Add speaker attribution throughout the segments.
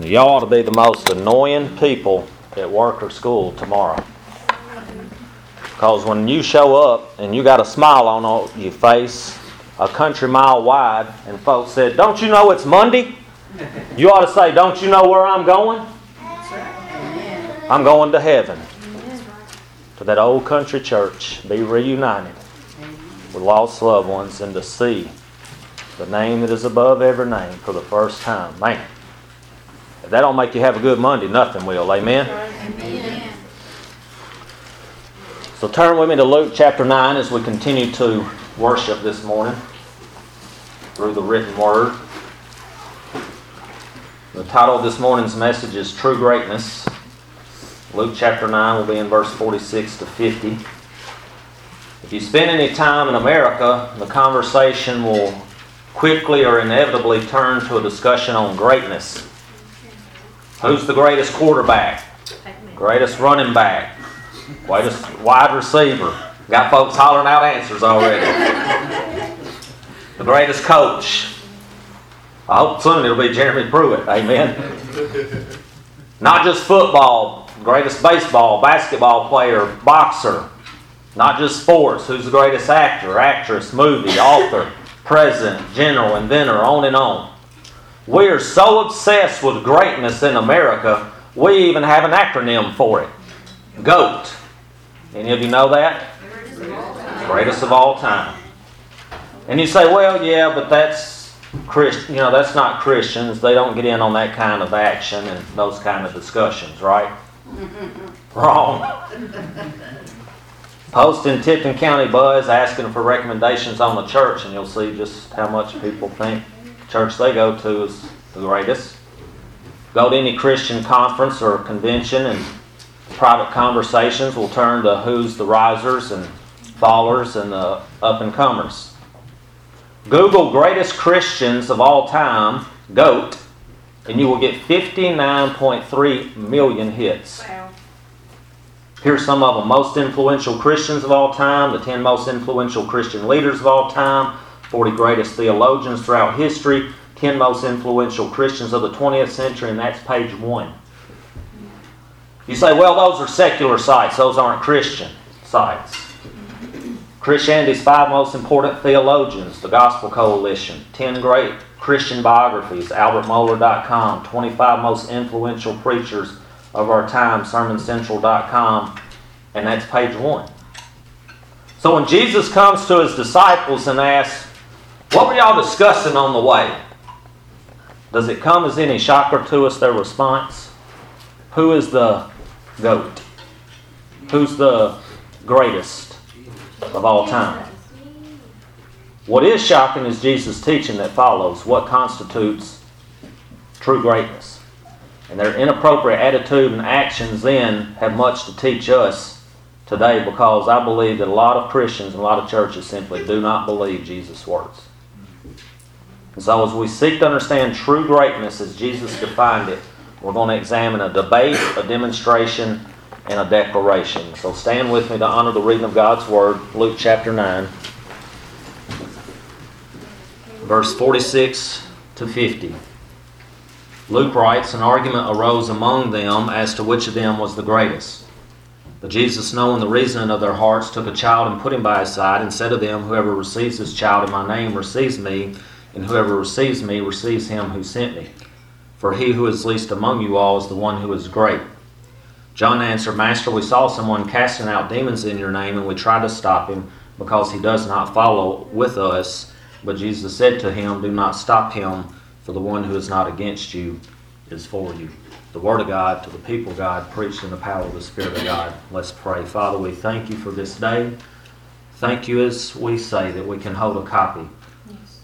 Speaker 1: Y'all ought to be the most annoying people at work or school tomorrow. Because when you show up and you got a smile on your face, a country mile wide, and folks said, Don't you know it's Monday? You ought to say, Don't you know where I'm going? I'm going to heaven. To that old country church, be reunited with lost loved ones, and to see the name that is above every name for the first time. Man, that don't make you have a good Monday, nothing will. Amen? Amen. So turn with me to Luke chapter 9 as we continue to worship this morning through the written word. The title of this morning's message is True Greatness. Luke chapter 9 will be in verse 46 to 50. If you spend any time in America, the conversation will quickly or inevitably turn to a discussion on greatness. Who's the greatest quarterback? Greatest running back? Greatest wide receiver? Got folks hollering out answers already. the greatest coach? I hope soon it'll be Jeremy Pruitt. Amen. Not just football, greatest baseball, basketball player, boxer. Not just sports. Who's the greatest actor, actress, movie, author? president, general, inventor, on and on. We are so obsessed with greatness in America, we even have an acronym for it GOAT. Any of you know that? Greatest of all time. And you say, well, yeah, but that's Christian. You know, that's not Christians. They don't get in on that kind of action and those kind of discussions, right? Wrong. Post in Tipton County Buzz asking for recommendations on the church, and you'll see just how much people think church they go to is the greatest. Go to any Christian conference or convention, and private conversations will turn to who's the risers and fallers and the up and comers. Google greatest Christians of all time, GOAT, and you will get 59.3 million hits. Wow. Here's some of them most influential Christians of all time, the 10 most influential Christian leaders of all time, 40 greatest theologians throughout history, 10 most influential Christians of the 20th century, and that's page one. You say, well, those are secular sites, those aren't Christian sites. Christianity's five most important theologians, the Gospel Coalition, 10 great Christian biographies, albertmohler.com, 25 most influential preachers of our time, sermoncentral.com, and that's page one. So when Jesus comes to his disciples and asks, What were y'all discussing on the way? Does it come as any shocker to us, their response? Who is the goat? Who's the greatest of all time? What is shocking is Jesus' teaching that follows what constitutes true greatness. And their inappropriate attitude and actions then have much to teach us today because I believe that a lot of Christians and a lot of churches simply do not believe Jesus' words. And so, as we seek to understand true greatness as Jesus defined it, we're going to examine a debate, a demonstration, and a declaration. So, stand with me to honor the reading of God's Word, Luke chapter 9, verse 46 to 50. Luke writes, An argument arose among them as to which of them was the greatest. But Jesus, knowing the reasoning of their hearts, took a child and put him by his side, and said to them, Whoever receives this child in my name receives me, and whoever receives me receives him who sent me. For he who is least among you all is the one who is great. John answered, Master, we saw someone casting out demons in your name, and we tried to stop him, because he does not follow with us. But Jesus said to him, Do not stop him for the one who is not against you is for you. The Word of God to the people God, preached in the power of the Spirit of God. Let's pray. Father, we thank you for this day. Thank you as we say that we can hold a copy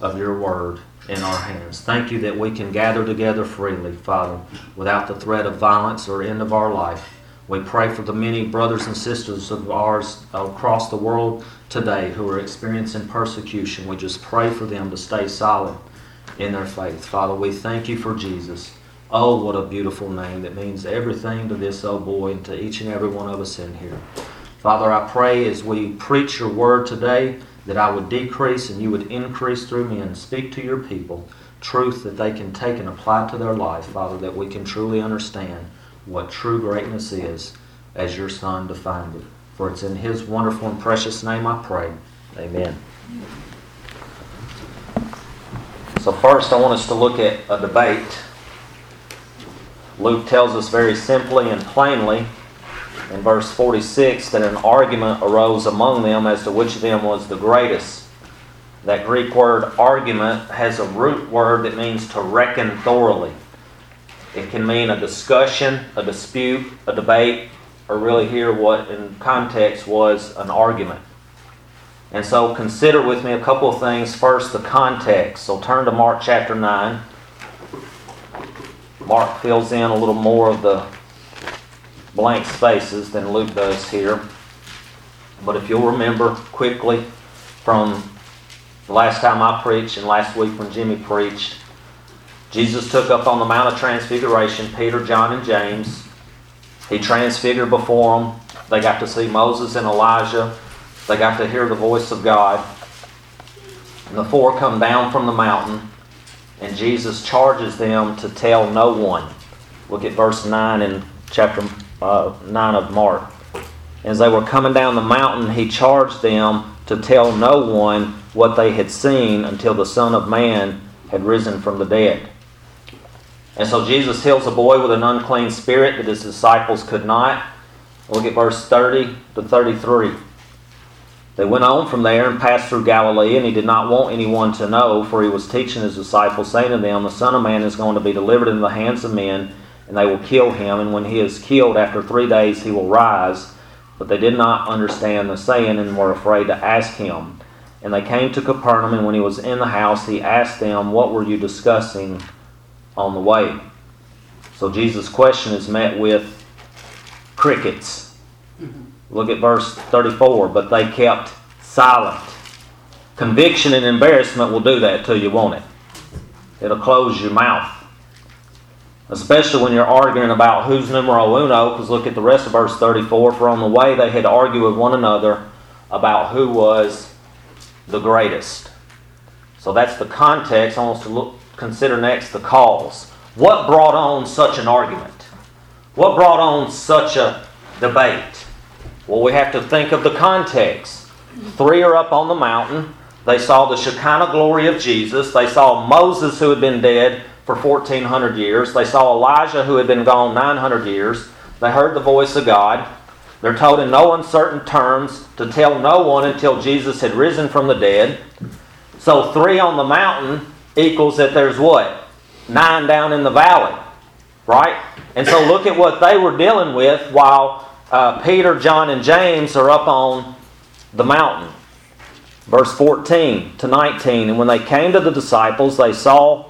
Speaker 1: of your Word in our hands. Thank you that we can gather together freely, Father, without the threat of violence or end of our life. We pray for the many brothers and sisters of ours across the world today who are experiencing persecution. We just pray for them to stay solid in their faith. Father, we thank you for Jesus. Oh, what a beautiful name that means everything to this old boy and to each and every one of us in here. Father, I pray as we preach your word today that I would decrease and you would increase through me and speak to your people. truth that they can take and apply to their life, Father, that we can truly understand what true greatness is as your Son defined it. For it's in His wonderful and precious name I pray. Amen. So, first, I want us to look at a debate. Luke tells us very simply and plainly in verse 46 that an argument arose among them as to which of them was the greatest. That Greek word argument has a root word that means to reckon thoroughly. It can mean a discussion, a dispute, a debate, or really here what in context was an argument. And so consider with me a couple of things. First, the context. So turn to Mark chapter 9. Mark fills in a little more of the blank spaces than Luke does here. But if you'll remember quickly from the last time I preached and last week when Jimmy preached, Jesus took up on the Mount of Transfiguration Peter, John, and James. He transfigured before them. They got to see Moses and Elijah. They got to hear the voice of God. And the four come down from the mountain, and Jesus charges them to tell no one. Look at verse 9 in chapter uh, 9 of Mark. As they were coming down the mountain, he charged them to tell no one what they had seen until the Son of Man had risen from the dead. And so Jesus heals a boy with an unclean spirit that his disciples could not. Look at verse 30 to 33. They went on from there and passed through Galilee, and he did not want anyone to know, for he was teaching his disciples, saying to them, The Son of Man is going to be delivered into the hands of men and they will kill him. And when he is killed, after three days, he will rise. But they did not understand the saying and were afraid to ask him. And they came to Capernaum, and when he was in the house, he asked them, What were you discussing on the way? So Jesus' question is met with crickets. Look at verse 34. But they kept silent. Conviction and embarrassment will do that to you, won't it? It'll close your mouth especially when you're arguing about who's numero uno, because look at the rest of verse 34. For on the way they had argued with one another about who was the greatest. So that's the context. I want us to look, consider next the cause. What brought on such an argument? What brought on such a debate? Well, we have to think of the context. Three are up on the mountain. They saw the Shekinah glory of Jesus. They saw Moses, who had been dead, for 1400 years. They saw Elijah who had been gone 900 years. They heard the voice of God. They're told in no uncertain terms to tell no one until Jesus had risen from the dead. So three on the mountain equals that there's what? Nine down in the valley. Right? And so look at what they were dealing with while uh, Peter, John, and James are up on the mountain. Verse 14 to 19. And when they came to the disciples, they saw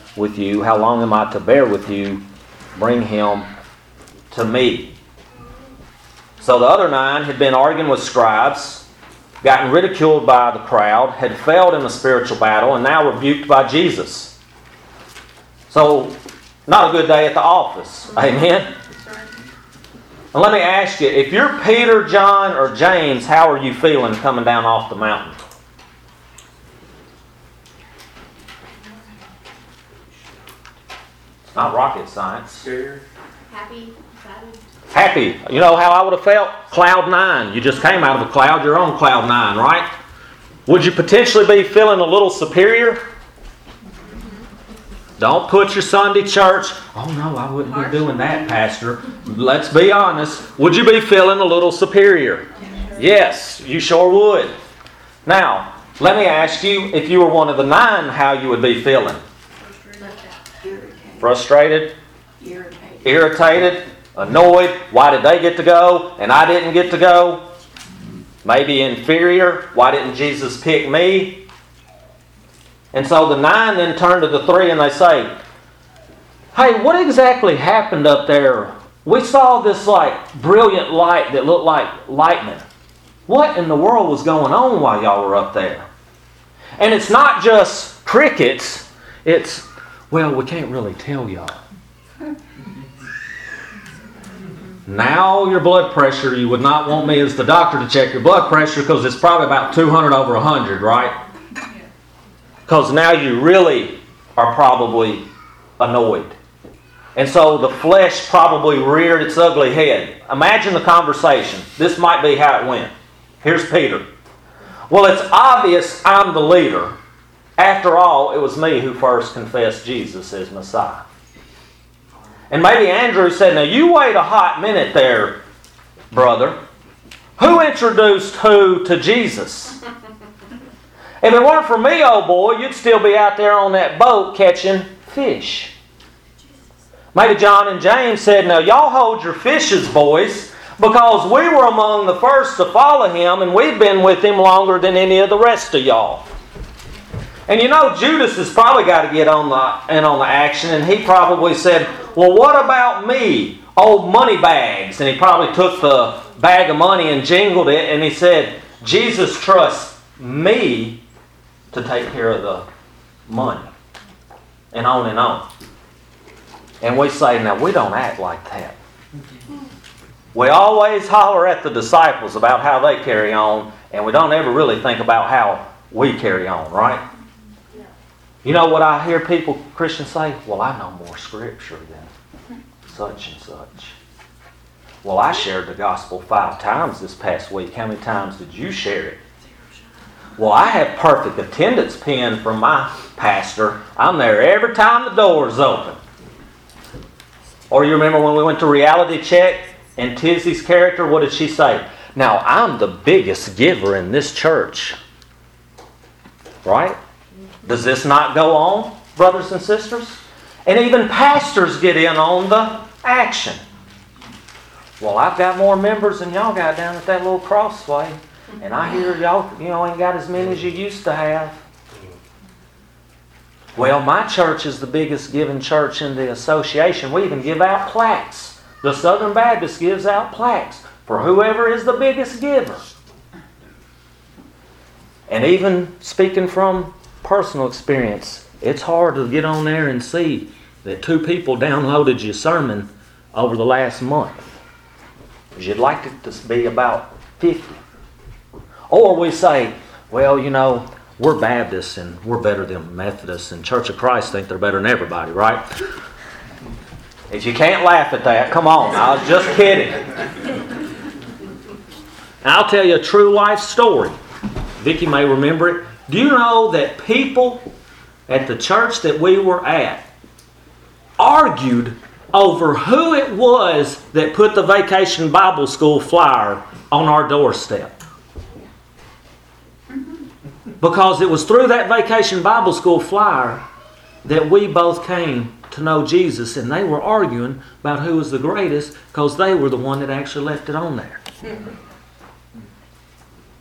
Speaker 1: with you? How long am I to bear with you? Bring him to me. So the other nine had been arguing with scribes, gotten ridiculed by the crowd, had failed in the spiritual battle, and now rebuked by Jesus. So, not a good day at the office. Amen? And let me ask you if you're Peter, John, or James, how are you feeling coming down off the mountain? Not rocket science.
Speaker 2: Scared.
Speaker 3: Happy, excited.
Speaker 1: Happy. You know how I would have felt? Cloud nine. You just came out of a cloud, you're on cloud nine, right? Would you potentially be feeling a little superior? Don't put your Sunday church. Oh no, I wouldn't be doing that, Pastor. Let's be honest. Would you be feeling a little superior? Yes, you sure would. Now, let me ask you if you were one of the nine, how you would be feeling. Frustrated?
Speaker 3: Irritated.
Speaker 1: Irritated? Annoyed? Why did they get to go and I didn't get to go? Maybe inferior? Why didn't Jesus pick me? And so the nine then turn to the three and they say, Hey, what exactly happened up there? We saw this like brilliant light that looked like lightning. What in the world was going on while y'all were up there? And it's not just crickets, it's, well, we can't really tell y'all. Now your blood pressure, you would not want me as the doctor to check your blood pressure because it's probably about 200 over 100, right? Because now you really are probably annoyed. And so the flesh probably reared its ugly head. Imagine the conversation. This might be how it went. Here's Peter. Well, it's obvious I'm the leader. After all, it was me who first confessed Jesus as Messiah. And maybe Andrew said, Now you wait a hot minute there, brother. Who introduced who to Jesus? If it weren't for me, old boy, you'd still be out there on that boat catching fish. Maybe John and James said, Now y'all hold your fishes, boys, because we were among the first to follow him, and we've been with him longer than any of the rest of y'all. And you know, Judas has probably got to get on the in on the action, and he probably said, Well, what about me? Old money bags. And he probably took the bag of money and jingled it, and he said, Jesus trusts me to take care of the money. And on and on. And we say, now we don't act like that. We always holler at the disciples about how they carry on, and we don't ever really think about how we carry on, right? You know what I hear people, Christians say? Well, I know more scripture than such and such. Well, I shared the gospel five times this past week. How many times did you share it? Well, I have perfect attendance pin from my pastor. I'm there every time the door's open. Or you remember when we went to reality check and Tizzy's character, what did she say? Now, I'm the biggest giver in this church. Right? Does this not go on, brothers and sisters? And even pastors get in on the action. Well, I've got more members than y'all got down at that little crossway. And I hear y'all, you know, ain't got as many as you used to have. Well, my church is the biggest giving church in the association. We even give out plaques. The Southern Baptist gives out plaques for whoever is the biggest giver. And even speaking from personal experience, it's hard to get on there and see that two people downloaded your sermon over the last month. You'd like it to be about 50. Or we say, well, you know, we're Baptists and we're better than Methodists, and Church of Christ think they're better than everybody, right? If you can't laugh at that, come on. I was just kidding. I'll tell you a true life story. Vicky may remember it. Do you know that people at the church that we were at argued over who it was that put the vacation Bible school flyer on our doorstep? Because it was through that vacation Bible school flyer that we both came to know Jesus, and they were arguing about who was the greatest because they were the one that actually left it on there.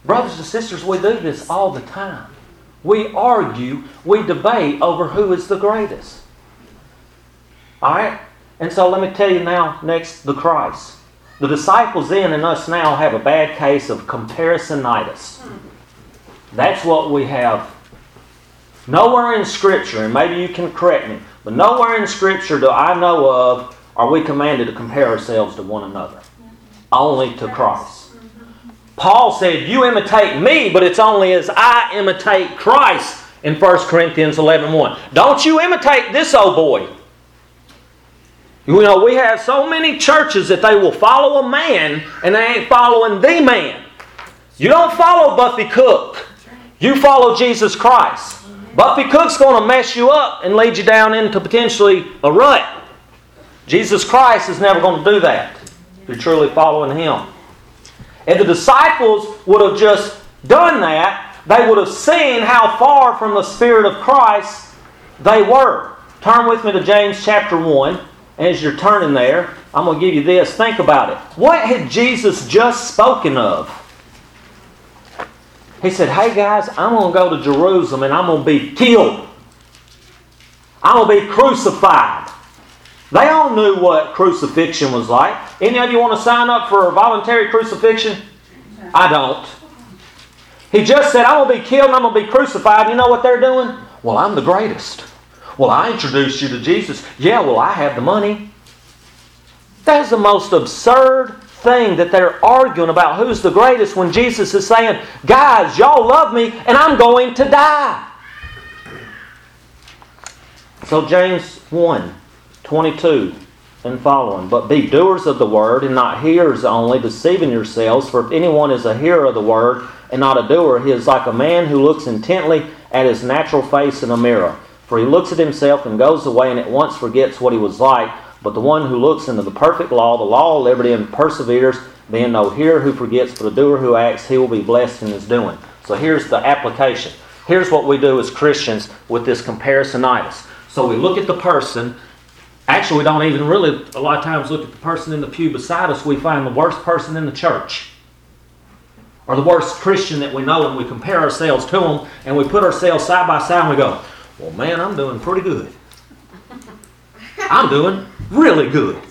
Speaker 1: Brothers and sisters, we do this all the time. We argue, we debate over who is the greatest. All right? And so let me tell you now, next, the Christ. The disciples then and us now have a bad case of comparisonitis. That's what we have. Nowhere in Scripture, and maybe you can correct me, but nowhere in Scripture do I know of are we commanded to compare ourselves to one another. Only to Christ. Paul said, You imitate me, but it's only as I imitate Christ in 1 Corinthians 11 1. Don't you imitate this old boy. You know, we have so many churches that they will follow a man and they ain't following the man. You don't follow Buffy Cook. You follow Jesus Christ. Buffy Cook's going to mess you up and lead you down into potentially a rut. Jesus Christ is never going to do that you're truly following Him. If the disciples would have just done that, they would have seen how far from the Spirit of Christ they were. Turn with me to James chapter 1. As you're turning there, I'm going to give you this. Think about it. What had Jesus just spoken of? He said, Hey guys, I'm going to go to Jerusalem and I'm going to be killed. I'm going to be crucified. They all knew what crucifixion was like. Any of you want to sign up for a voluntary crucifixion? I don't. He just said, I'm going to be killed and I'm going to be crucified. You know what they're doing? Well, I'm the greatest. Well, I introduced you to Jesus. Yeah, well, I have the money. That's the most absurd thing that they're arguing about who's the greatest when Jesus is saying, Guys, y'all love me and I'm going to die. So, James 1 22 and following. But be doers of the word and not hearers only, deceiving yourselves. For if anyone is a hearer of the word and not a doer, he is like a man who looks intently at his natural face in a mirror. For he looks at himself and goes away and at once forgets what he was like. But the one who looks into the perfect law, the law of liberty, and perseveres, being no hearer who forgets, but a doer who acts, he will be blessed in his doing. So here's the application. Here's what we do as Christians with this comparisonitis. So we look at the person. Actually, we don't even really, a lot of times, look at the person in the pew beside us. We find the worst person in the church or the worst Christian that we know, and we compare ourselves to them, and we put ourselves side by side, and we go, Well, man, I'm doing pretty good. I'm doing really good.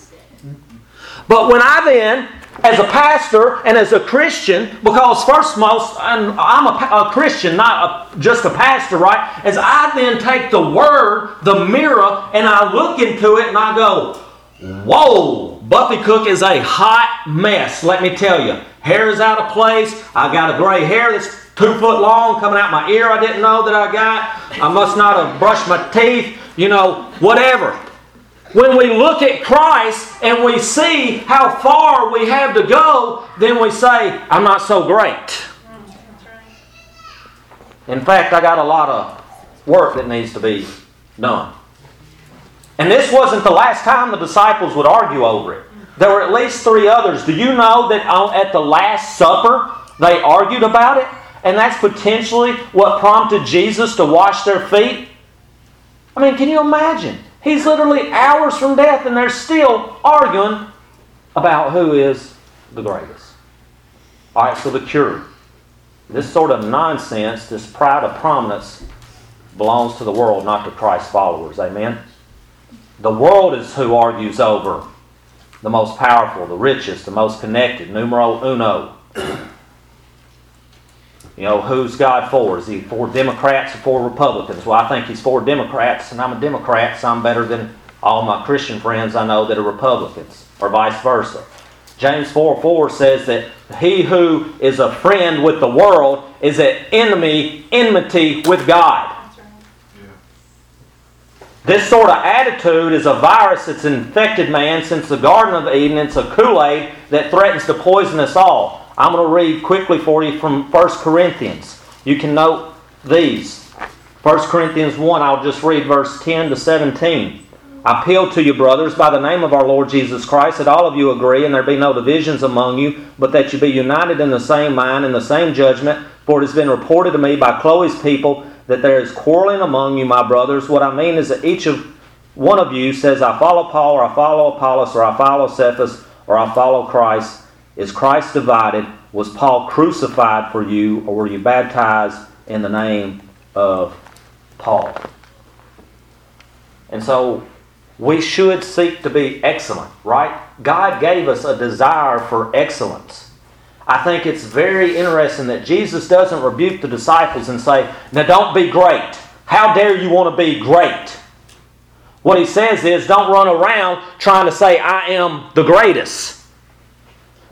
Speaker 1: But when I then, as a pastor and as a Christian, because first most, I'm a, a Christian, not a, just a pastor, right? As I then take the Word, the mirror, and I look into it and I go, whoa, Buffy Cook is a hot mess, let me tell you. Hair is out of place. I got a gray hair that's two foot long coming out my ear I didn't know that I got. I must not have brushed my teeth, you know, whatever. When we look at Christ and we see how far we have to go, then we say, I'm not so great. In fact, I got a lot of work that needs to be done. And this wasn't the last time the disciples would argue over it. There were at least three others. Do you know that at the Last Supper they argued about it? And that's potentially what prompted Jesus to wash their feet? I mean, can you imagine? He's literally hours from death and they're still arguing about who is the greatest. All right, so the cure. This sort of nonsense, this pride of prominence, belongs to the world, not to Christ's followers. Amen? The world is who argues over the most powerful, the richest, the most connected, numero uno. You know, who's God for? Is he for Democrats or for Republicans? Well, I think he's for Democrats, and I'm a Democrat, so I'm better than all my Christian friends I know that are Republicans, or vice versa. James 4 4 says that he who is a friend with the world is an enemy, enmity with God. This sort of attitude is a virus that's infected man since the Garden of Eden. It's a Kool Aid that threatens to poison us all. I'm going to read quickly for you from 1 Corinthians. You can note these. 1 Corinthians 1, I'll just read verse 10 to 17. I appeal to you, brothers, by the name of our Lord Jesus Christ, that all of you agree and there be no divisions among you, but that you be united in the same mind and the same judgment. For it has been reported to me by Chloe's people that there is quarreling among you, my brothers. What I mean is that each of one of you says, I follow Paul, or I follow Apollos, or I follow Cephas, or I follow Christ. Is Christ divided? Was Paul crucified for you, or were you baptized in the name of Paul? And so we should seek to be excellent, right? God gave us a desire for excellence. I think it's very interesting that Jesus doesn't rebuke the disciples and say, Now don't be great. How dare you want to be great? What he says is, Don't run around trying to say, I am the greatest.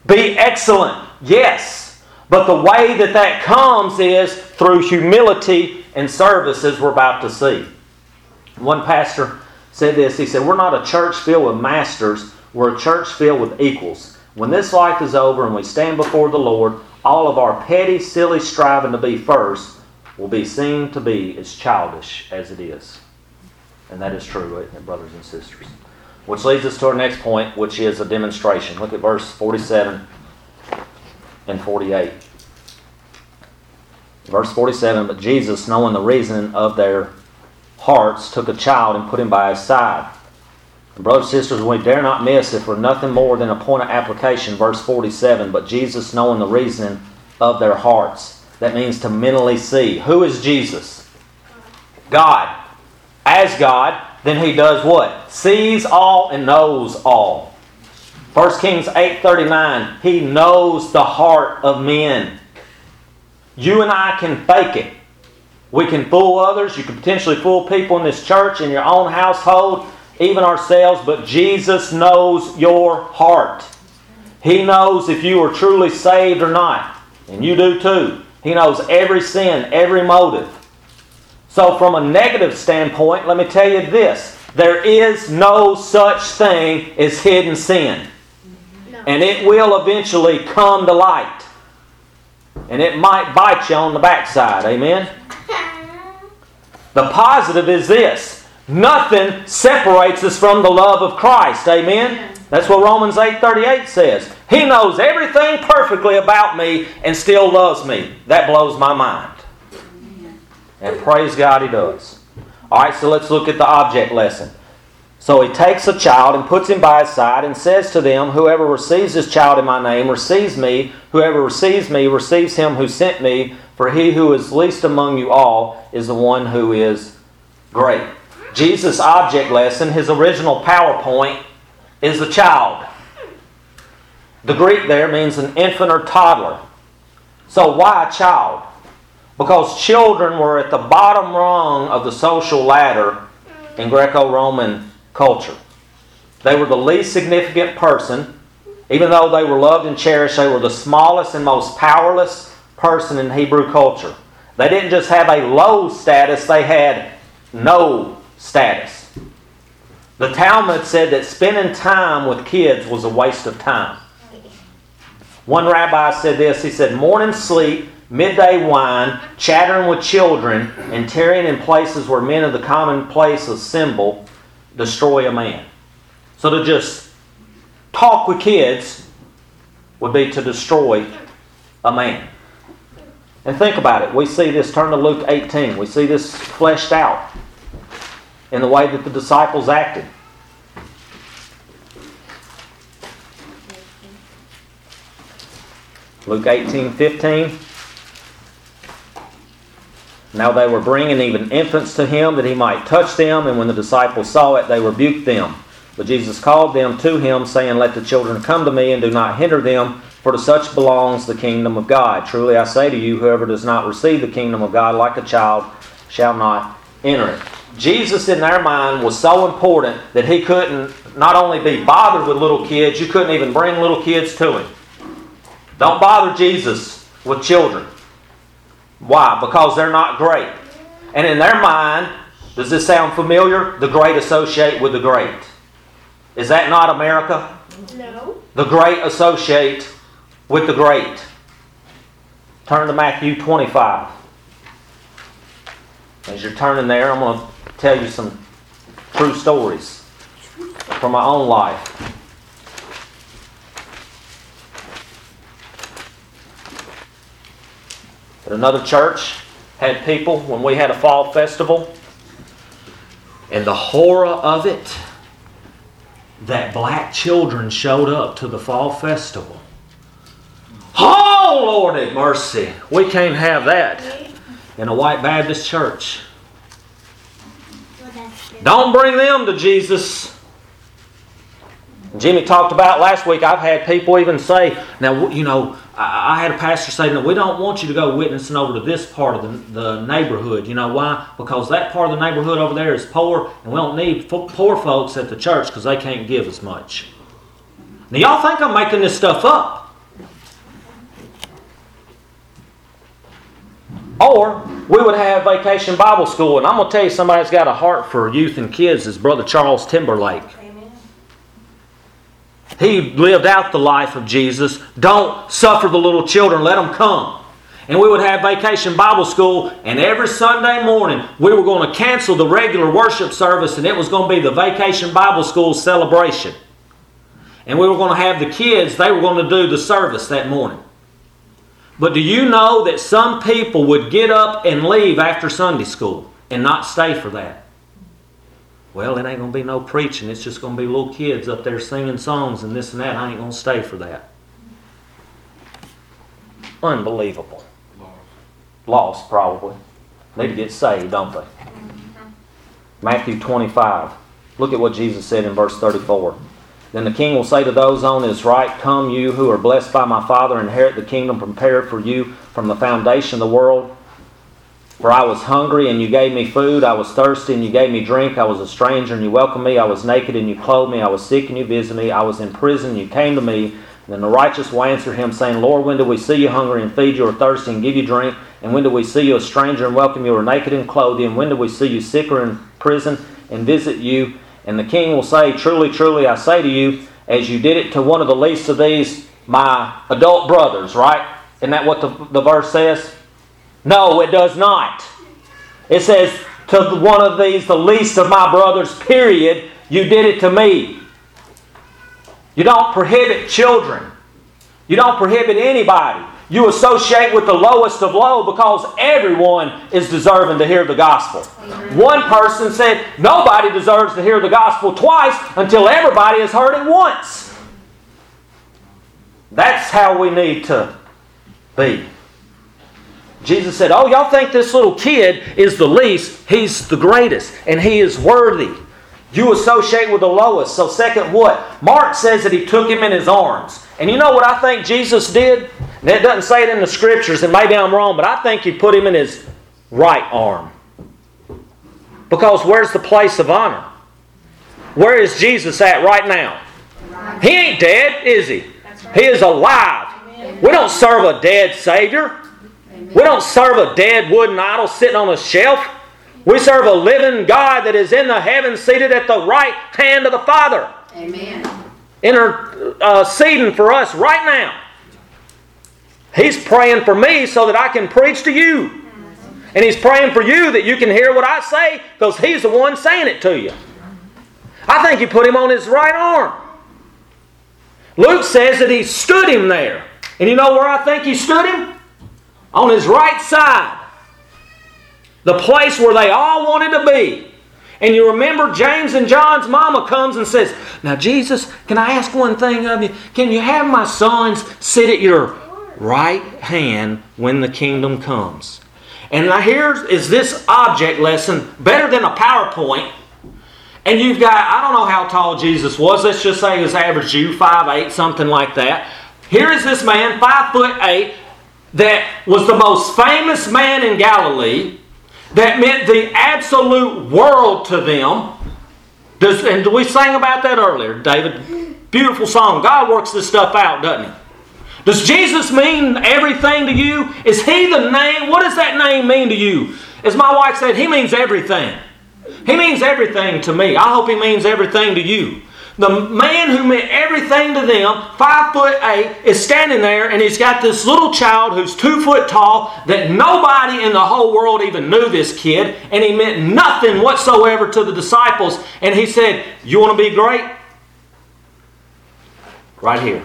Speaker 1: Be excellent, yes. But the way that that comes is through humility and service, as we're about to see. One pastor said this he said, We're not a church filled with masters, we're a church filled with equals. When this life is over and we stand before the Lord, all of our petty, silly striving to be first will be seen to be as childish as it is. And that is true, brothers and sisters? Which leads us to our next point, which is a demonstration. Look at verse 47 and 48. Verse 47 But Jesus, knowing the reason of their hearts, took a child and put him by his side. And brothers and sisters, we dare not miss if we're nothing more than a point of application. Verse 47 But Jesus, knowing the reason of their hearts. That means to mentally see. Who is Jesus? God. As God, then he does what? Sees all and knows all. 1 Kings 8:39, he knows the heart of men. You and I can fake it. We can fool others. You can potentially fool people in this church, in your own household, even ourselves, but Jesus knows your heart. He knows if you are truly saved or not. And you do too. He knows every sin, every motive. So, from a negative standpoint, let me tell you this there is no such thing as hidden sin.
Speaker 3: No.
Speaker 1: And it will eventually come to light. And it might bite you on the backside. Amen? The positive is this nothing separates us from the love of Christ. Amen? That's what Romans 8:38 says. He knows everything perfectly about me and still loves me. That blows my mind. And praise God he does. All right, so let's look at the object lesson. So he takes a child and puts him by his side and says to them, Whoever receives this child in my name receives me. Whoever receives me receives him who sent me. For he who is least among you all is the one who is great. Jesus' object lesson, his original PowerPoint, is the child. The Greek there means an infant or toddler. So why a child? Because children were at the bottom rung of the social ladder in Greco Roman culture. They were the least significant person. Even though they were loved and cherished, they were the smallest and most powerless person in Hebrew culture. They didn't just have a low status, they had no status. The Talmud said that spending time with kids was a waste of time. One rabbi said this he said, Morning sleep, midday wine, chattering with children, and tarrying in places where men of the commonplace assemble destroy a man. So to just talk with kids would be to destroy a man. And think about it. We see this, turn to Luke 18. We see this fleshed out in the way that the disciples acted. Luke 18 15. Now they were bringing even infants to him that he might touch them, and when the disciples saw it, they rebuked them. But Jesus called them to him, saying, Let the children come to me, and do not hinder them, for to such belongs the kingdom of God. Truly I say to you, whoever does not receive the kingdom of God like a child shall not enter it. Jesus, in their mind, was so important that he couldn't not only be bothered with little kids, you couldn't even bring little kids to him. Don't bother Jesus with children. Why? Because they're not great. And in their mind, does this sound familiar? The great associate with the great. Is that not America?
Speaker 3: No.
Speaker 1: The great associate with the great. Turn to Matthew 25. As you're turning there, I'm going to tell you some true stories from my own life. But another church had people when we had a fall festival, and the horror of it that black children showed up to the fall festival. Oh, Lord have mercy. We can't have that in a white Baptist church. Don't bring them to Jesus. Jimmy talked about last week. I've had people even say, now, you know, I had a pastor say, no, we don't want you to go witnessing over to this part of the, the neighborhood. You know why? Because that part of the neighborhood over there is poor, and we don't need poor folks at the church because they can't give as much. Now, y'all think I'm making this stuff up. Or we would have vacation Bible school, and I'm going to tell you somebody that's got a heart for youth and kids is Brother Charles Timberlake. He lived out the life of Jesus. Don't suffer the little children, let them come. And we would have vacation Bible school, and every Sunday morning we were going to cancel the regular worship service, and it was going to be the vacation Bible school celebration. And we were going to have the kids, they were going to do the service that morning. But do you know that some people would get up and leave after Sunday school and not stay for that? Well, it ain't going to be no preaching. It's just going to be little kids up there singing songs and this and that. I ain't going to stay for that. Unbelievable. Lost, probably. Need to get saved, don't they? Matthew 25. Look at what Jesus said in verse 34. Then the king will say to those on his right, Come, you who are blessed by my Father, inherit the kingdom prepared for you from the foundation of the world. For I was hungry, and you gave me food. I was thirsty, and you gave me drink. I was a stranger, and you welcomed me. I was naked, and you clothed me. I was sick, and you visited me. I was in prison, and you came to me. And then the righteous will answer him, saying, Lord, when do we see you hungry and feed you, or thirsty and give you drink? And when do we see you a stranger and welcome you, or naked and clothe you? And when do we see you sick or in prison and visit you? And the king will say, Truly, truly, I say to you, as you did it to one of the least of these, my adult brothers, right? Isn't that what the, the verse says? No, it does not. It says, To one of these, the least of my brothers, period, you did it to me. You don't prohibit children. You don't prohibit anybody. You associate with the lowest of low because everyone is deserving to hear the gospel. One person said nobody deserves to hear the gospel twice until everybody has heard it once. That's how we need to be. Jesus said, Oh, y'all think this little kid is the least? He's the greatest, and he is worthy. You associate with the lowest. So, second, what? Mark says that he took him in his arms. And you know what I think Jesus did? And it doesn't say it in the scriptures, and maybe I'm wrong, but I think he put him in his right arm. Because where's the place of honor? Where is Jesus at right now? He ain't dead, is he? He is alive. We don't serve a dead Savior. We don't serve a dead wooden idol sitting on a shelf. We serve a living God that is in the heavens, seated at the right hand of the Father.
Speaker 3: Amen.
Speaker 1: Interceding for us right now. He's praying for me so that I can preach to you. And He's praying for you that you can hear what I say because He's the one saying it to you. I think He put him on His right arm. Luke says that He stood him there. And you know where I think He stood him? On His right side. The place where they all wanted to be. And you remember James and John's mama comes and says, Now, Jesus, can I ask one thing of you? Can you have my sons sit at your right hand when the kingdom comes? And now here is this object lesson better than a PowerPoint. And you've got, I don't know how tall Jesus was. Let's just say was average Jew, 5'8, something like that. Here is this man, 5 foot 8, that was the most famous man in Galilee that meant the absolute world to them. Does, and we sang about that earlier, David. Beautiful song. God works this stuff out, doesn't he? Does Jesus mean everything to you? Is he the name? What does that name mean to you? As my wife said, he means everything. He means everything to me. I hope he means everything to you. The man who meant everything to them, five foot eight, is standing there and he's got this little child who's two foot tall that nobody in the whole world even knew this kid, and he meant nothing whatsoever to the disciples. And he said, You want to be great? Right here.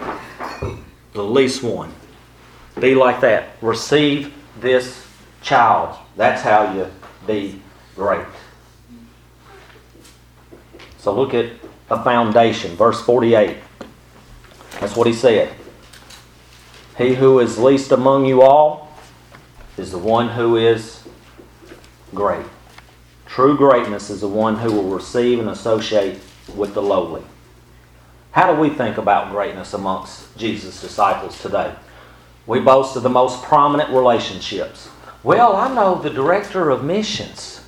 Speaker 1: The least one. Be like that. Receive this child. That's how you be great. So look at a foundation. Verse 48. That's what he said. He who is least among you all is the one who is great. True greatness is the one who will receive and associate with the lowly. How do we think about greatness amongst Jesus' disciples today? We boast of the most prominent relationships. Well, I know the director of missions.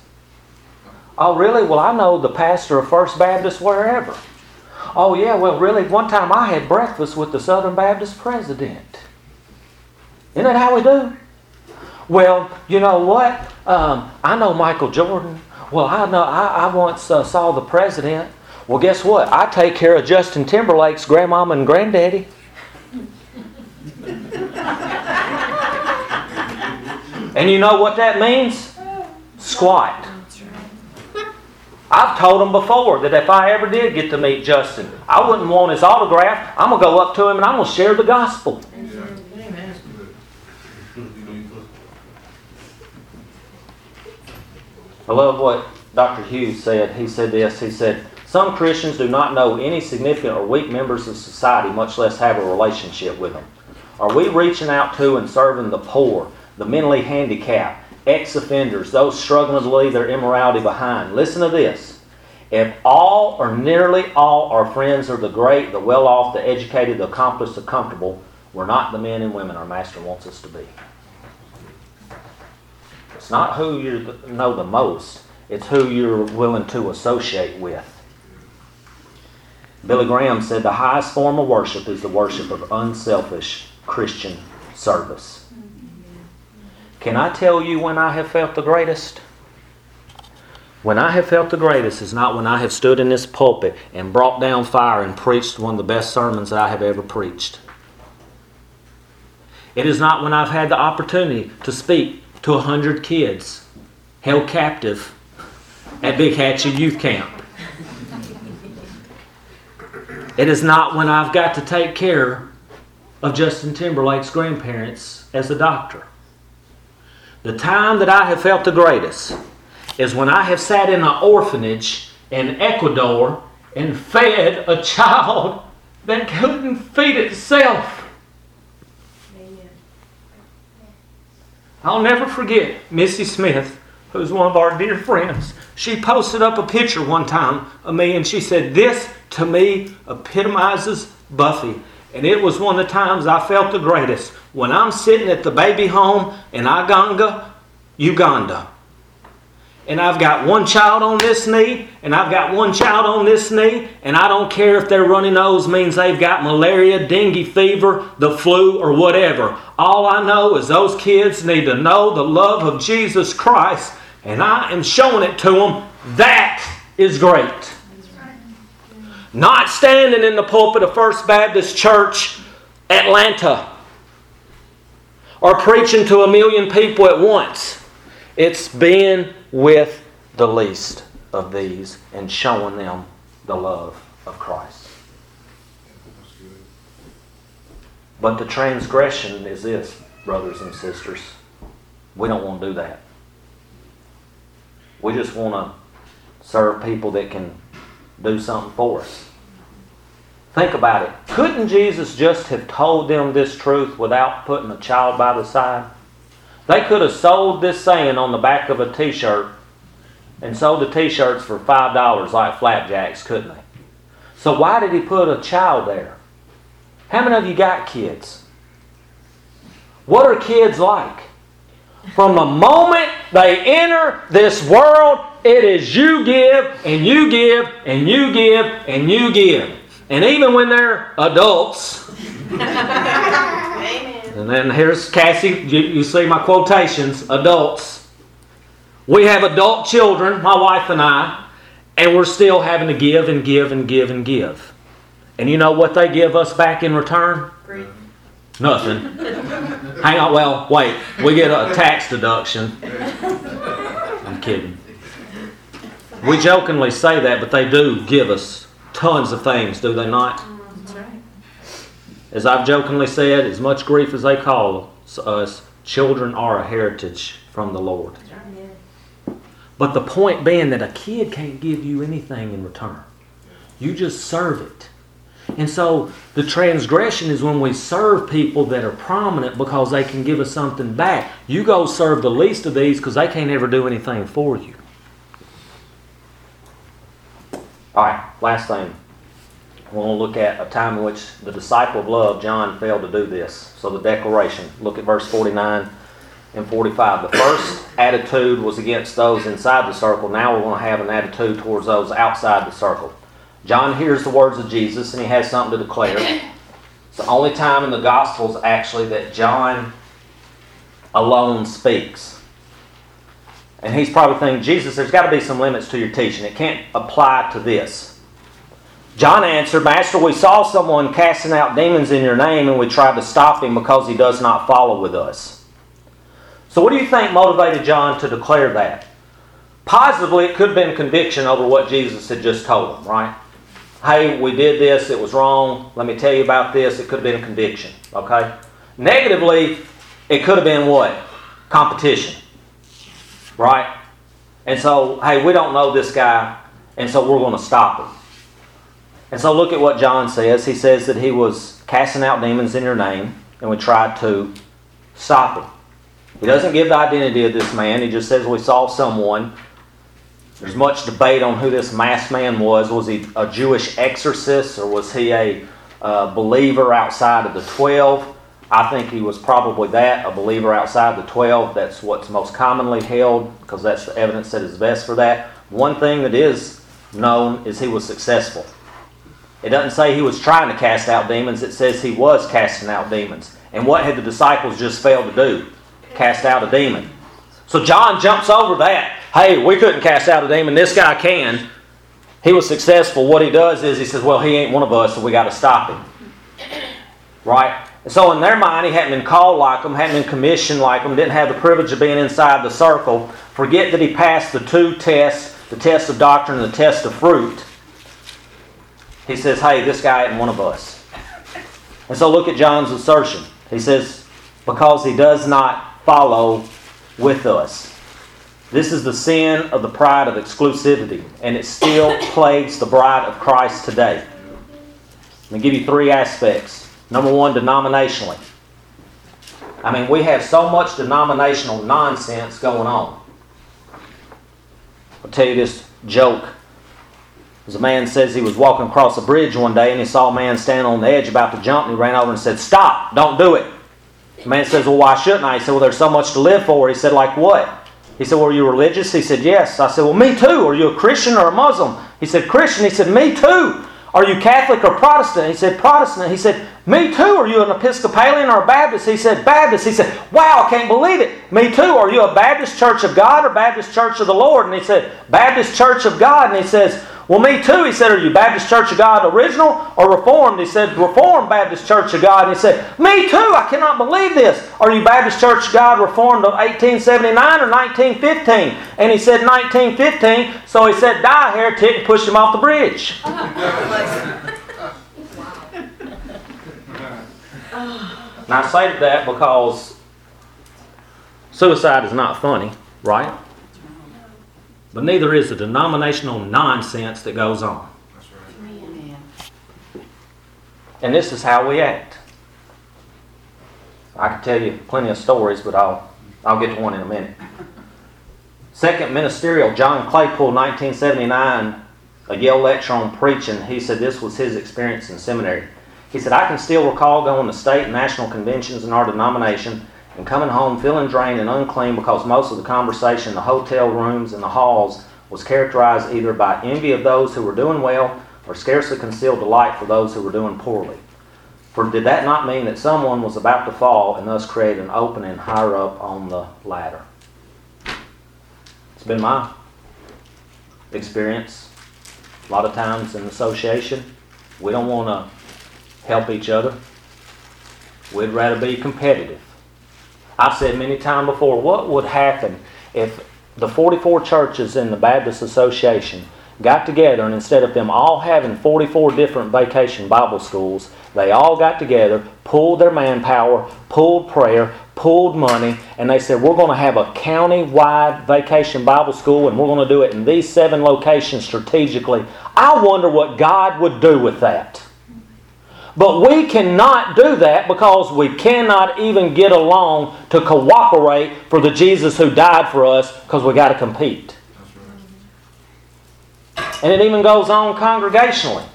Speaker 1: Oh, really? Well, I know the pastor of First Baptist wherever. Oh, yeah, well, really, one time I had breakfast with the Southern Baptist president. Isn't that how we do? Well, you know what? Um, I know Michael Jordan. Well, I know I, I once uh, saw the president. Well, guess what? I take care of Justin Timberlake's grandmama and granddaddy. and you know what that means? Squat. I've told him before that if I ever did get to meet Justin, I wouldn't want his autograph. I'm going to go up to him and I'm going to share the gospel. I love what Dr. Hughes said. He said this. He said, Some Christians do not know any significant or weak members of society, much less have a relationship with them. Are we reaching out to and serving the poor, the mentally handicapped, ex offenders, those struggling to leave their immorality behind. Listen to this. If all or nearly all our friends are the great, the well off, the educated, the accomplished, the comfortable, we're not the men and women our Master wants us to be. It's not who you know the most, it's who you're willing to associate with. Billy Graham said the highest form of worship is the worship of unselfish Christian service. Can I tell you when I have felt the greatest? When I have felt the greatest is not when I have stood in this pulpit and brought down fire and preached one of the best sermons I have ever preached. It is not when I've had the opportunity to speak to a hundred kids held captive at Big Hatchet Youth Camp. It is not when I've got to take care of Justin Timberlake's grandparents as a doctor. The time that I have felt the greatest is when I have sat in an orphanage in Ecuador and fed a child that couldn't feed itself. I'll never forget Missy Smith, who's one of our dear friends. She posted up a picture one time of me and she said, This to me epitomizes Buffy. And it was one of the times I felt the greatest when I'm sitting at the baby home in Iganga, Uganda. And I've got one child on this knee, and I've got one child on this knee, and I don't care if their runny nose means they've got malaria, dengue fever, the flu, or whatever. All I know is those kids need to know the love of Jesus Christ, and I am showing it to them. That is great. Not standing in the pulpit of First Baptist Church, Atlanta, or preaching to a million people at once. It's being with the least of these and showing them the love of Christ. But the transgression is this, brothers and sisters. We don't want to do that. We just want to serve people that can do something for us. Think about it. Couldn't Jesus just have told them this truth without putting a child by the side? They could have sold this saying on the back of a t shirt and sold the t shirts for $5 like flapjacks, couldn't they? So, why did he put a child there? How many of you got kids? What are kids like? From the moment they enter this world, it is you give and you give and you give and you give. And even when they're adults,
Speaker 3: Amen.
Speaker 1: and then here's Cassie, you, you see my quotations, adults. We have adult children, my wife and I, and we're still having to give and give and give and give. And you know what they give us back in return?
Speaker 3: Free.
Speaker 1: Nothing. Hang on, well, wait. We get a tax deduction. I'm kidding. We jokingly say that, but they do give us tons of things, do they not?
Speaker 3: Mm, that's right.
Speaker 1: As I've jokingly said, as much grief as they call us, children are a heritage from the Lord. But the point being that a kid can't give you anything in return. You just serve it. And so the transgression is when we serve people that are prominent because they can give us something back. You go serve the least of these because they can't ever do anything for you. All right, last thing. We're going to look at a time in which the disciple of love, John, failed to do this. So the declaration. Look at verse 49 and 45. The first attitude was against those inside the circle. Now we're going to have an attitude towards those outside the circle. John hears the words of Jesus and he has something to declare. It's the only time in the Gospels actually that John alone speaks. And he's probably thinking, Jesus, there's got to be some limits to your teaching. It can't apply to this. John answered, Master, we saw someone casting out demons in your name, and we tried to stop him because he does not follow with us. So, what do you think motivated John to declare that? Positively, it could have been conviction over what Jesus had just told him, right? Hey, we did this, it was wrong. Let me tell you about this. It could have been conviction, okay? Negatively, it could have been what? Competition, right? And so, hey, we don't know this guy, and so we're going to stop him. And so, look at what John says. He says that he was casting out demons in your name, and we tried to stop him. He doesn't give the identity of this man. He just says we saw someone. There's much debate on who this masked man was. Was he a Jewish exorcist or was he a uh, believer outside of the 12? I think he was probably that, a believer outside the 12. That's what's most commonly held because that's the evidence that is best for that. One thing that is known is he was successful. It doesn't say he was trying to cast out demons, it says he was casting out demons. And what had the disciples just failed to do? Cast out a demon. So John jumps over that. Hey, we couldn't cast out a demon, this guy can. He was successful. What he does is he says, Well, he ain't one of us, so we got to stop him. Right? And so in their mind, he hadn't been called like them, hadn't been commissioned like them, didn't have the privilege of being inside the circle. Forget that he passed the two tests, the test of doctrine and the test of fruit. He says, hey, this guy ain't one of us. And so look at John's assertion. He says, because he does not follow with us. This is the sin of the pride of exclusivity, and it still plagues the bride of Christ today. Let me give you three aspects. Number one, denominationally. I mean, we have so much denominational nonsense going on. I'll tell you this joke. As a man says he was walking across a bridge one day and he saw a man standing on the edge about to jump and he ran over and said, Stop, don't do it. The man says, Well, why shouldn't I? He said, Well, there's so much to live for. He said, Like what? He said, Well, are you religious? He said, Yes. I said, Well, me too. Are you a Christian or a Muslim? He said, Christian. He said, Me too. Are you Catholic or Protestant? He said, Protestant. He said, Me too. Are you an Episcopalian or a Baptist? He said, Baptist. He said, Wow, I can't believe it. Me too. Are you a Baptist Church of God or Baptist Church of the Lord? And he said, Baptist Church of God. And he says, well, me too. He said, Are you Baptist Church of God original or Reformed? He said, Reformed Baptist Church of God. And he said, Me too. I cannot believe this. Are you Baptist Church of God Reformed of 1879 or 1915? And he said, 1915. So he said, Die, heretic, and pushed him off the bridge. Now I say that because suicide is not funny, right? But neither is the denominational nonsense that goes on. And this is how we act. I could tell you plenty of stories, but I'll, I'll get to one in a minute. Second ministerial, John Claypool, 1979, a Yale lecture on preaching. He said this was his experience in seminary. He said, I can still recall going to state and national conventions in our denomination and coming home feeling drained and unclean because most of the conversation in the hotel rooms and the halls was characterized either by envy of those who were doing well or scarcely concealed delight for those who were doing poorly. For did that not mean that someone was about to fall and thus create an opening higher up on the ladder? It's been my experience. A lot of times in association, we don't want to help each other. We'd rather be competitive. I've said many times before, what would happen if the 44 churches in the Baptist Association got together and instead of them all having 44 different vacation Bible schools, they all got together, pulled their manpower, pulled prayer, pulled money, and they said, We're going to have a county wide vacation Bible school and we're going to do it in these seven locations strategically. I wonder what God would do with that. But we cannot do that because we cannot even get along to cooperate for the Jesus who died for us because we got to compete. And it even goes on congregationally.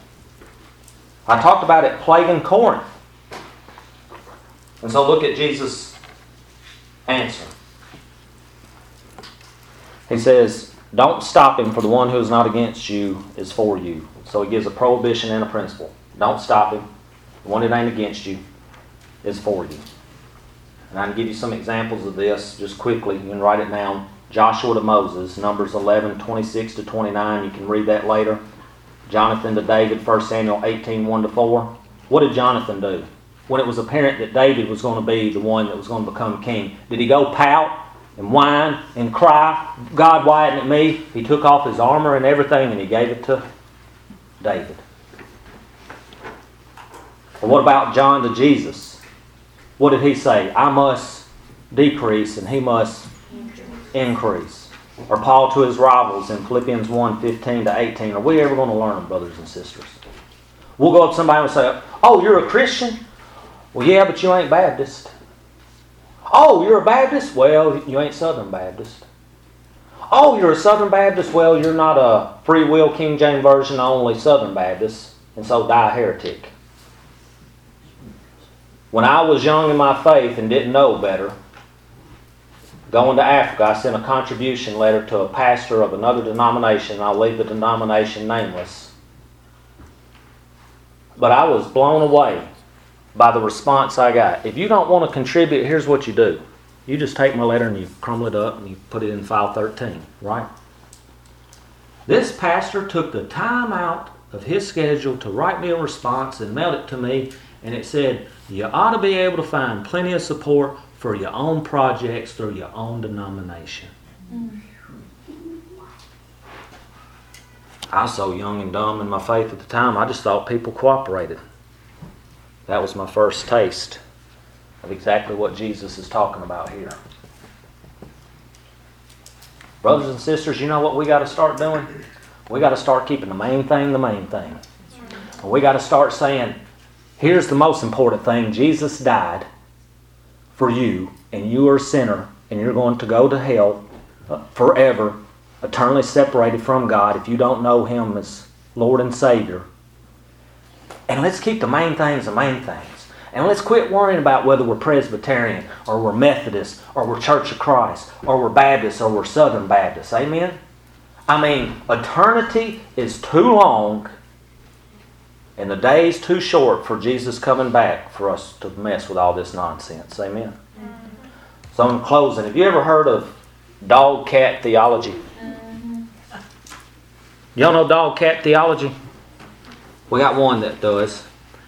Speaker 1: I talked about it plaguing Corinth. And so look at Jesus' answer. He says, Don't stop him, for the one who is not against you is for you. So he gives a prohibition and a principle. Don't stop him. The one that ain't against you is for you. And I can give you some examples of this just quickly. You can write it down. Joshua to Moses, Numbers 11, 26 to 29. You can read that later. Jonathan to David, 1 Samuel 18, 1 to 4. What did Jonathan do? When it was apparent that David was going to be the one that was going to become king, did he go pout and whine and cry, God, why isn't it me? He took off his armor and everything and he gave it to David. What about John to Jesus? What did he say? I must decrease and he must increase. Or Paul to his rivals in Philippians 1 15 to 18. Are we ever going to learn, brothers and sisters? We'll go up to somebody and say, Oh, you're a Christian? Well, yeah, but you ain't Baptist. Oh, you're a Baptist? Well, you ain't Southern Baptist. Oh, you're a Southern Baptist? Well, you're not a free will King James Version only Southern Baptist, and so die heretic. When I was young in my faith and didn't know better, going to Africa, I sent a contribution letter to a pastor of another denomination. I'll leave the denomination nameless. But I was blown away by the response I got. If you don't want to contribute, here's what you do. You just take my letter and you crumble it up and you put it in file 13, right? This pastor took the time out of his schedule to write me a response and mailed it to me, and it said, You ought to be able to find plenty of support for your own projects through your own denomination. I was so young and dumb in my faith at the time, I just thought people cooperated. That was my first taste of exactly what Jesus is talking about here. Brothers and sisters, you know what we got to start doing? We got to start keeping the main thing the main thing. We got to start saying, here's the most important thing Jesus died for you, and you are a sinner, and you're going to go to hell forever, eternally separated from God if you don't know Him as Lord and Savior. And let's keep the main things the main things. And let's quit worrying about whether we're Presbyterian or we're Methodist or we're Church of Christ or we're Baptist or we're Southern Baptist. Amen? I mean, eternity is too long and the day's too short for Jesus coming back for us to mess with all this nonsense. Amen? So, I'm closing, have you ever heard of dog cat theology? Y'all know dog cat theology? We got one that does.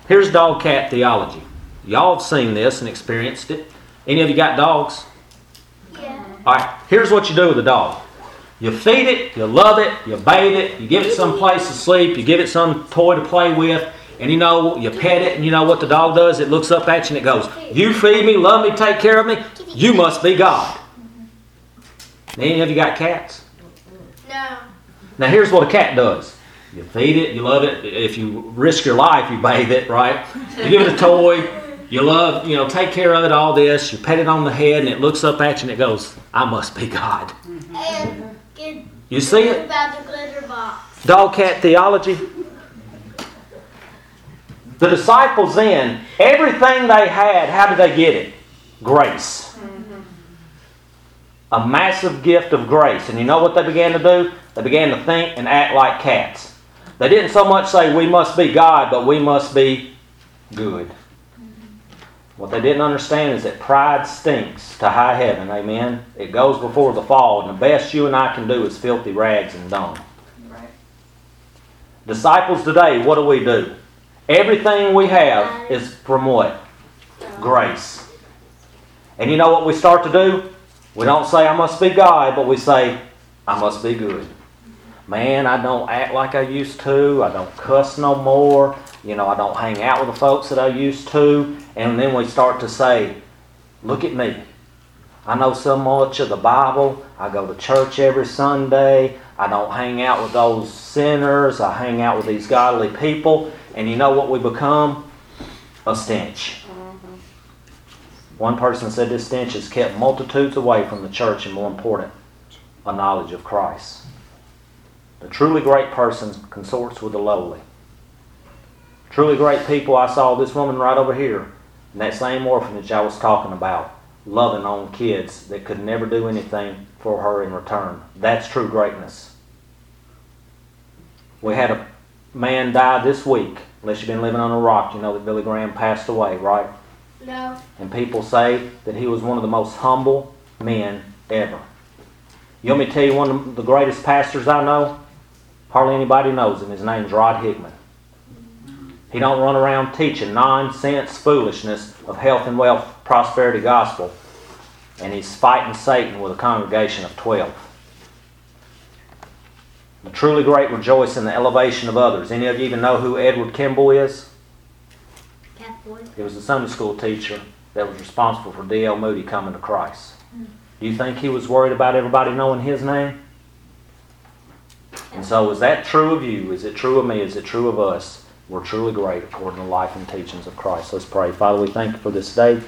Speaker 1: Here's dog cat theology. Y'all have seen this and experienced it. Any of you got dogs?
Speaker 3: Yeah.
Speaker 1: All right, here's what you do with a dog. You feed it, you love it, you bathe it, you give it some place to sleep, you give it some toy to play with, and you know, you pet it, and you know what the dog does? It looks up at you and it goes, You feed me, love me, take care of me, you must be God. Any of you got cats?
Speaker 3: No.
Speaker 1: Now, here's what a cat does you feed it, you love it. If you risk your life, you bathe it, right? You give it a toy, you love, you know, take care of it, all this. You pet it on the head, and it looks up at you and it goes, I must be God.
Speaker 3: And
Speaker 1: You see it?
Speaker 3: about the glitter box.
Speaker 1: Dog cat theology. The disciples then, everything they had, how did they get it? Grace. A massive gift of grace. And you know what they began to do? They began to think and act like cats. They didn't so much say, we must be God, but we must be good. What they didn't understand is that pride stinks to high heaven. Amen. It goes before the fall, and the best you and I can do is filthy rags and dung.
Speaker 3: Right.
Speaker 1: Disciples today, what do we do? Everything we have is from what? Grace. And you know what we start to do? We don't say, I must be God, but we say, I must be good. Man, I don't act like I used to. I don't cuss no more. You know, I don't hang out with the folks that I used to. And then we start to say, Look at me. I know so much of the Bible. I go to church every Sunday. I don't hang out with those sinners. I hang out with these godly people. And you know what we become? A stench. One person said this stench has kept multitudes away from the church and more important, a knowledge of Christ. The truly great person consorts with the lowly. Truly great people, I saw this woman right over here in that same orphanage I was talking about, loving on kids that could never do anything for her in return. That's true greatness. We had a man die this week. Unless you've been living on a rock, you know that Billy Graham passed away, right?
Speaker 3: No.
Speaker 1: And people say that he was one of the most humble men ever. You want me to tell you one of the greatest pastors I know? Hardly anybody knows him. His name's Rod Hickman. He don't run around teaching nonsense foolishness of health and wealth prosperity gospel. And he's fighting Satan with a congregation of 12. The truly great rejoice in the elevation of others. Any of you even know who Edward Kimball is?
Speaker 3: Catboy.
Speaker 1: He was a Sunday school teacher that was responsible for D.L. Moody coming to Christ. Do you think he was worried about everybody knowing his name? And so, is that true of you? Is it true of me? Is it true of us? We're truly great according to the life and teachings of Christ. Let's pray. Father, we thank you for this day.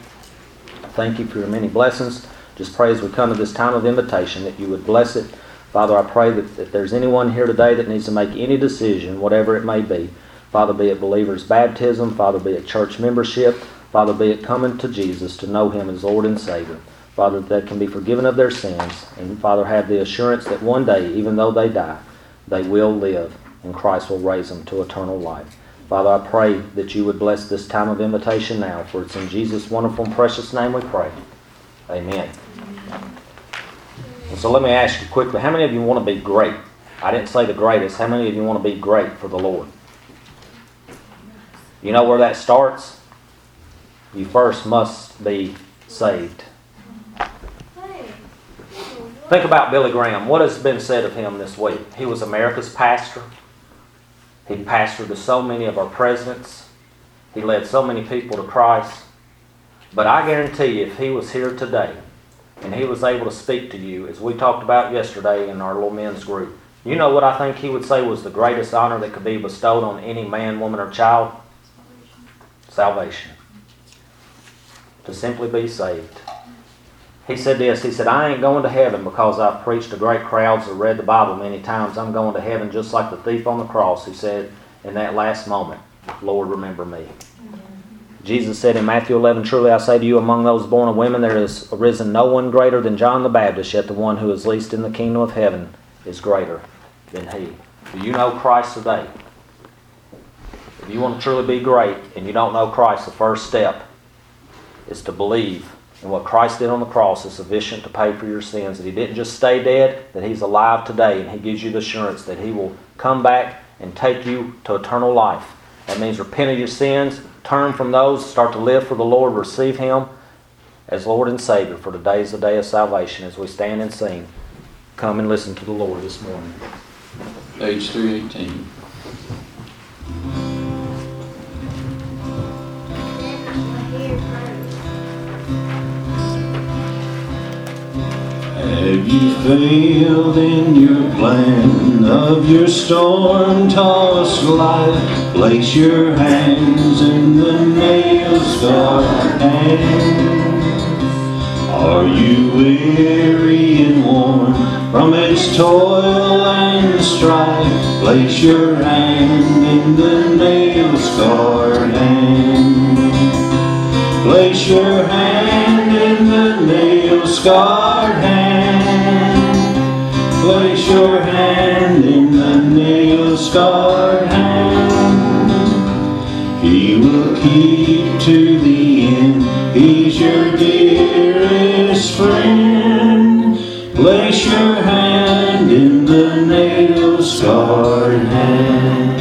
Speaker 1: thank you for your many blessings. Just pray as we come to this time of invitation that you would bless it. Father, I pray that if there's anyone here today that needs to make any decision, whatever it may be, Father, be it believers' baptism, Father, be it church membership, Father, be it coming to Jesus to know Him as Lord and Savior. Father, that they can be forgiven of their sins, and Father, have the assurance that one day, even though they die, they will live, and Christ will raise them to eternal life. Father, I pray that you would bless this time of invitation now, for it's in Jesus' wonderful and precious name we pray. Amen. And so let me ask you quickly how many of you want to be great? I didn't say the greatest. How many of you want to be great for the Lord? You know where that starts? You first must be saved. Think about Billy Graham. What has been said of him this week? He was America's pastor. He pastored to so many of our presidents. He led so many people to Christ. But I guarantee you, if he was here today and he was able to speak to you, as we talked about yesterday in our little men's group, you know what I think he would say was the greatest honor that could be bestowed on any man, woman, or child? Salvation. To simply be saved. He said this He said, I ain't going to heaven because I've preached to great crowds or read the Bible many times. I'm going to heaven just like the thief on the cross He said in that last moment, Lord, remember me. Jesus said in Matthew 11, Truly I say to you, among those born of women, there has arisen no one greater than John the Baptist, yet the one who is least in the kingdom of heaven is greater than he. Do you know Christ today? If you want to truly be great and you don't know Christ, the first step is to believe in what Christ did on the cross is sufficient to pay for your sins. That He didn't just stay dead, that He's alive today, and He gives you the assurance that He will come back and take you to eternal life. That means repent of your sins, turn from those, start to live for the Lord, receive Him as Lord and Savior, for today is the day of salvation as we stand and sing. Come and listen to the Lord this morning.
Speaker 2: Page 318. You failed in your plan of your storm-tossed life? Place your hands in the nail-scarred hands. Are you weary and worn from its toil and strife? Place your hand in the nail-scarred hand. Place your hand in the nail-scarred hand. Place your hand in the nail-scarred hand. He will keep to the end. He's your dearest friend. Place your hand in the nail-scarred hand.